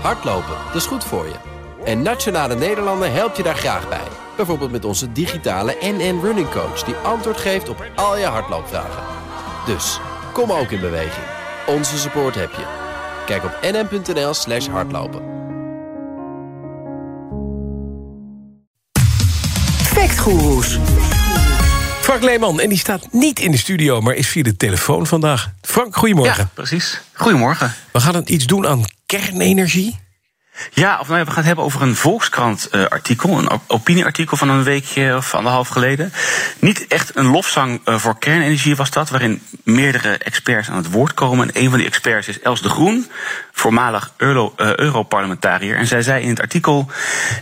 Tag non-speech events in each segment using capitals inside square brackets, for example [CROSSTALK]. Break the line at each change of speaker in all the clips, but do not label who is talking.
Hardlopen, dat is goed voor je. En Nationale Nederlanden helpt je daar graag bij. Bijvoorbeeld met onze digitale NN Running Coach... die antwoord geeft op al je hardloopvragen. Dus, kom ook in beweging. Onze support heb je. Kijk op nn.nl slash hardlopen.
Factgoeroes.
Frank Leeman, en die staat niet in de studio, maar is via de telefoon vandaag. Frank, goedemorgen.
Ja, precies. Goedemorgen.
We gaan het iets doen aan kernenergie.
Ja, of nou, we gaan het hebben over een Volkskrant-artikel. een opinieartikel van een weekje of anderhalf geleden. Niet echt een lofzang uh, voor kernenergie was dat, waarin meerdere experts aan het woord komen. En een van die experts is Els de Groen, voormalig Euro, uh, Europarlementariër. En zij zei in het artikel: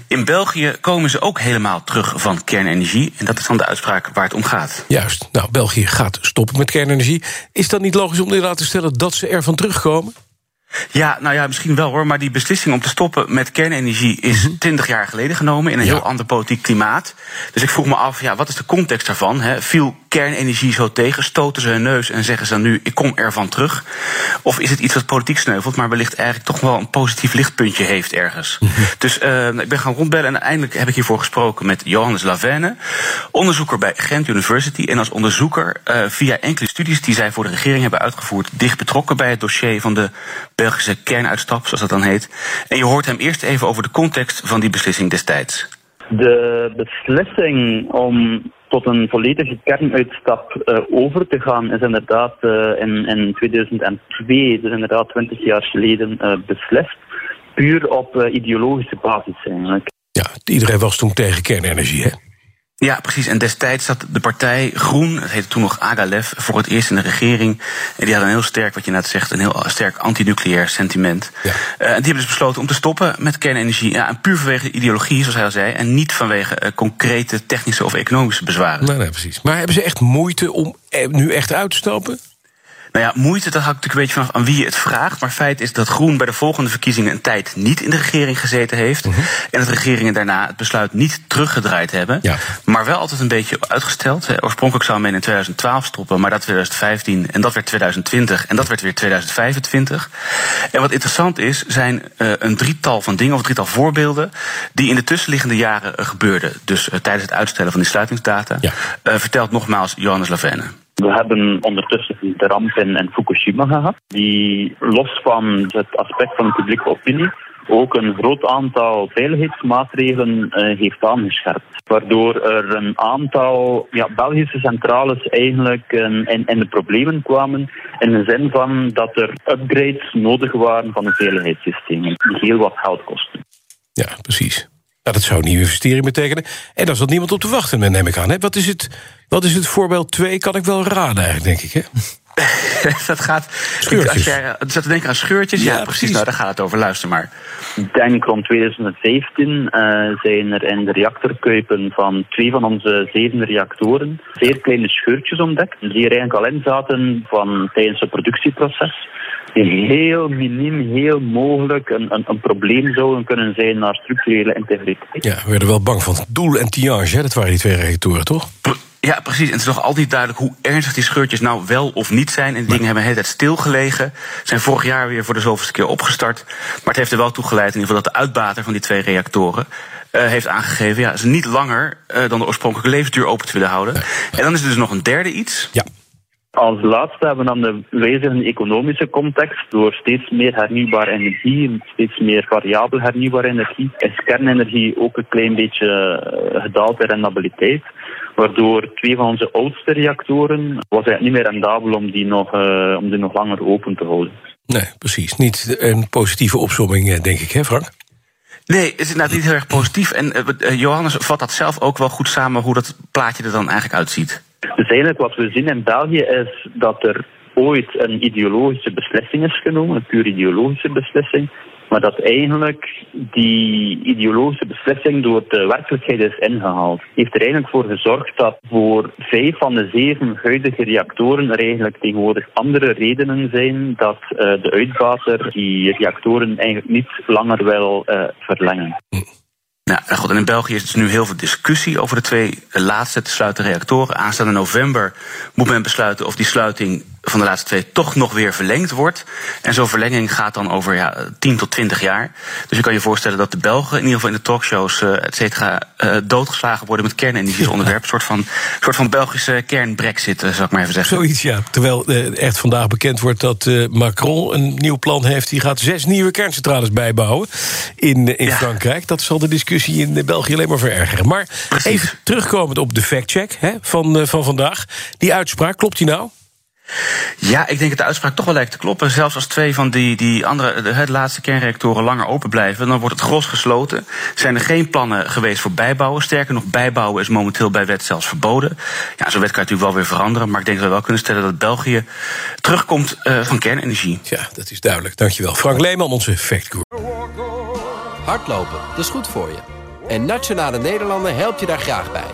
In België komen ze ook helemaal terug van kernenergie. En dat is dan de uitspraak waar het om gaat.
Juist. Nou, België gaat stoppen met kernenergie. Is dat niet logisch om inderdaad te stellen dat ze ervan terugkomen?
Ja, nou ja, misschien wel hoor. Maar die beslissing om te stoppen met kernenergie is mhm. twintig jaar geleden genomen in een heel ander politiek klimaat. Dus ik vroeg me af, ja, wat is de context daarvan? He, viel kernenergie zo tegen? Stoten ze hun neus en zeggen ze dan nu, ik kom ervan terug? Of is het iets wat politiek sneuvelt, maar wellicht eigenlijk toch wel een positief lichtpuntje heeft ergens? Mhm. Dus uh, ik ben gaan rondbellen en uiteindelijk heb ik hiervoor gesproken met Johannes Lavenne, onderzoeker bij Gent University. En als onderzoeker uh, via enkele studies die zij voor de regering hebben uitgevoerd, dicht betrokken bij het dossier van de Belgische kernuitstap, zoals dat dan heet. En je hoort hem eerst even over de context van die beslissing destijds.
De beslissing om tot een volledige kernuitstap uh, over te gaan is inderdaad uh, in, in 2002, dus inderdaad 20 jaar geleden, uh, beslist. Puur op ideologische basis eigenlijk.
Ja, iedereen was toen tegen kernenergie, hè?
Ja, precies. En destijds zat de partij Groen, dat heette toen nog Agalef, voor het eerst in de regering. En die had een heel sterk, wat je net zegt, een heel sterk antinucleair sentiment. Ja. Uh, die hebben dus besloten om te stoppen met kernenergie. Ja, en puur vanwege ideologie, zoals hij al zei. En niet vanwege uh, concrete technische of economische bezwaren.
Nee, nee, precies. Maar hebben ze echt moeite om nu echt uit te stappen?
Nou ja, moeite, dat hangt natuurlijk een beetje vanaf aan wie je het vraagt. Maar feit is dat Groen bij de volgende verkiezingen een tijd niet in de regering gezeten heeft. Mhm. En dat regeringen daarna het besluit niet teruggedraaid hebben. Ja. Maar wel altijd een beetje uitgesteld. Oorspronkelijk zou men in 2012 stoppen, maar dat 2015 en dat werd 2020 en dat werd weer 2025. En wat interessant is, zijn uh, een drietal van dingen, of een drietal voorbeelden, die in de tussenliggende jaren uh, gebeurden. Dus uh, tijdens het uitstellen van die sluitingsdata. Ja. vertelt nogmaals Johannes Lavenne.
We hebben ondertussen de ramp in, Fukushima gehad, die los van het aspect van de publieke opinie ook een groot aantal veiligheidsmaatregelen uh, heeft aangescherpt. Waardoor er een aantal ja, Belgische centrales eigenlijk in, in, in, de problemen kwamen. In de zin van dat er upgrades nodig waren van de veiligheidssystemen, die heel wat geld kosten.
Ja, precies. Nou, dat zou een nieuwe investering betekenen. En daar zat niemand op te wachten, neem ik aan. Hè? Wat, is het, wat is het voorbeeld 2? Kan ik wel raden, eigenlijk, denk ik. Hè? [LAUGHS]
dat gaat. Scheurtjes. Als jij zat te denken aan scheurtjes, ja, precies. Nou, daar gaat het over. Luister maar.
Ik denk rond 2017 uh, zijn er in de reactorkuipen van twee van onze zeven reactoren zeer kleine scheurtjes ontdekt. Die er eigenlijk al in zaten van tijdens het productieproces die heel miniem, heel mogelijk een, een, een, probleem zouden kunnen zijn naar structurele integriteit.
Ja, we werden wel bang van doel en tiage, dat waren die twee reactoren, toch?
Ja, precies. En het is nog altijd duidelijk hoe ernstig die scheurtjes nou wel of niet zijn. En die dingen hebben de hele tijd stilgelegen. Zijn vorig jaar weer voor de zoveelste keer opgestart. Maar het heeft er wel toe geleid in ieder geval dat de uitbater van die twee reactoren... Uh, heeft aangegeven ja, ze niet langer uh, dan de oorspronkelijke levensduur open te willen houden. En dan is er dus nog een derde iets.
Ja. Als laatste hebben we dan de wijzigende economische context. Door steeds meer hernieuwbare energie en steeds meer variabel hernieuwbare energie is kernenergie ook een klein beetje eh, gedaald in rendabiliteit. Waardoor twee van onze oudste reactoren was het niet meer rendabel om die nog, uh, om die nog langer open te houden.
Nee, precies. Niet een positieve opzomming, eh, denk ik, hè Frank?
Nee, het is inderdaad niet heel erg positief. En uh, Johannes vat dat zelf ook wel goed samen hoe dat plaatje er dan eigenlijk uitziet.
Dus eigenlijk wat we zien in België is dat er ooit een ideologische beslissing is genomen, een puur ideologische beslissing, maar dat eigenlijk die ideologische beslissing door de werkelijkheid is ingehaald. Heeft er eigenlijk voor gezorgd dat voor vijf van de zeven huidige reactoren er eigenlijk tegenwoordig andere redenen zijn dat uh, de uitbater die reactoren eigenlijk niet langer wil uh, verlengen.
Nou, God, en in België is dus nu heel veel discussie over de twee laatste te sluiten reactoren. Aanstaande november moet men besluiten of die sluiting van de laatste twee toch nog weer verlengd wordt. En zo'n verlenging gaat dan over ja, 10 tot 20 jaar. Dus je kan je voorstellen dat de Belgen, in ieder geval in de talkshows, uh, et cetera, uh, doodgeslagen worden met kernenergie onderwerp. Een soort van, soort van Belgische kernbrexit, uh, zou ik maar even zeggen.
Zoiets, ja. Terwijl echt vandaag bekend wordt dat Macron een nieuw plan heeft. Die gaat zes nieuwe kerncentrales bijbouwen in, in ja. Frankrijk. Dat zal de discussie in België alleen maar verergeren. Maar Precies. even terugkomend op de factcheck hè, van, van vandaag. Die uitspraak, klopt die nou?
Ja, ik denk dat de uitspraak toch wel lijkt te kloppen. Zelfs als twee van die, die andere, de, de laatste kernreactoren langer open blijven, dan wordt het gros gesloten. Zijn er geen plannen geweest voor bijbouwen? Sterker nog, bijbouwen is momenteel bij wet zelfs verboden. Ja, zo'n wet kan je natuurlijk wel weer veranderen, maar ik denk dat we wel kunnen stellen dat België terugkomt uh, van kernenergie.
Ja, dat is duidelijk. Dankjewel. Frank Leeman, onze Fact
Hardlopen, dat is goed voor je. En Nationale Nederlanden helpt je daar graag bij.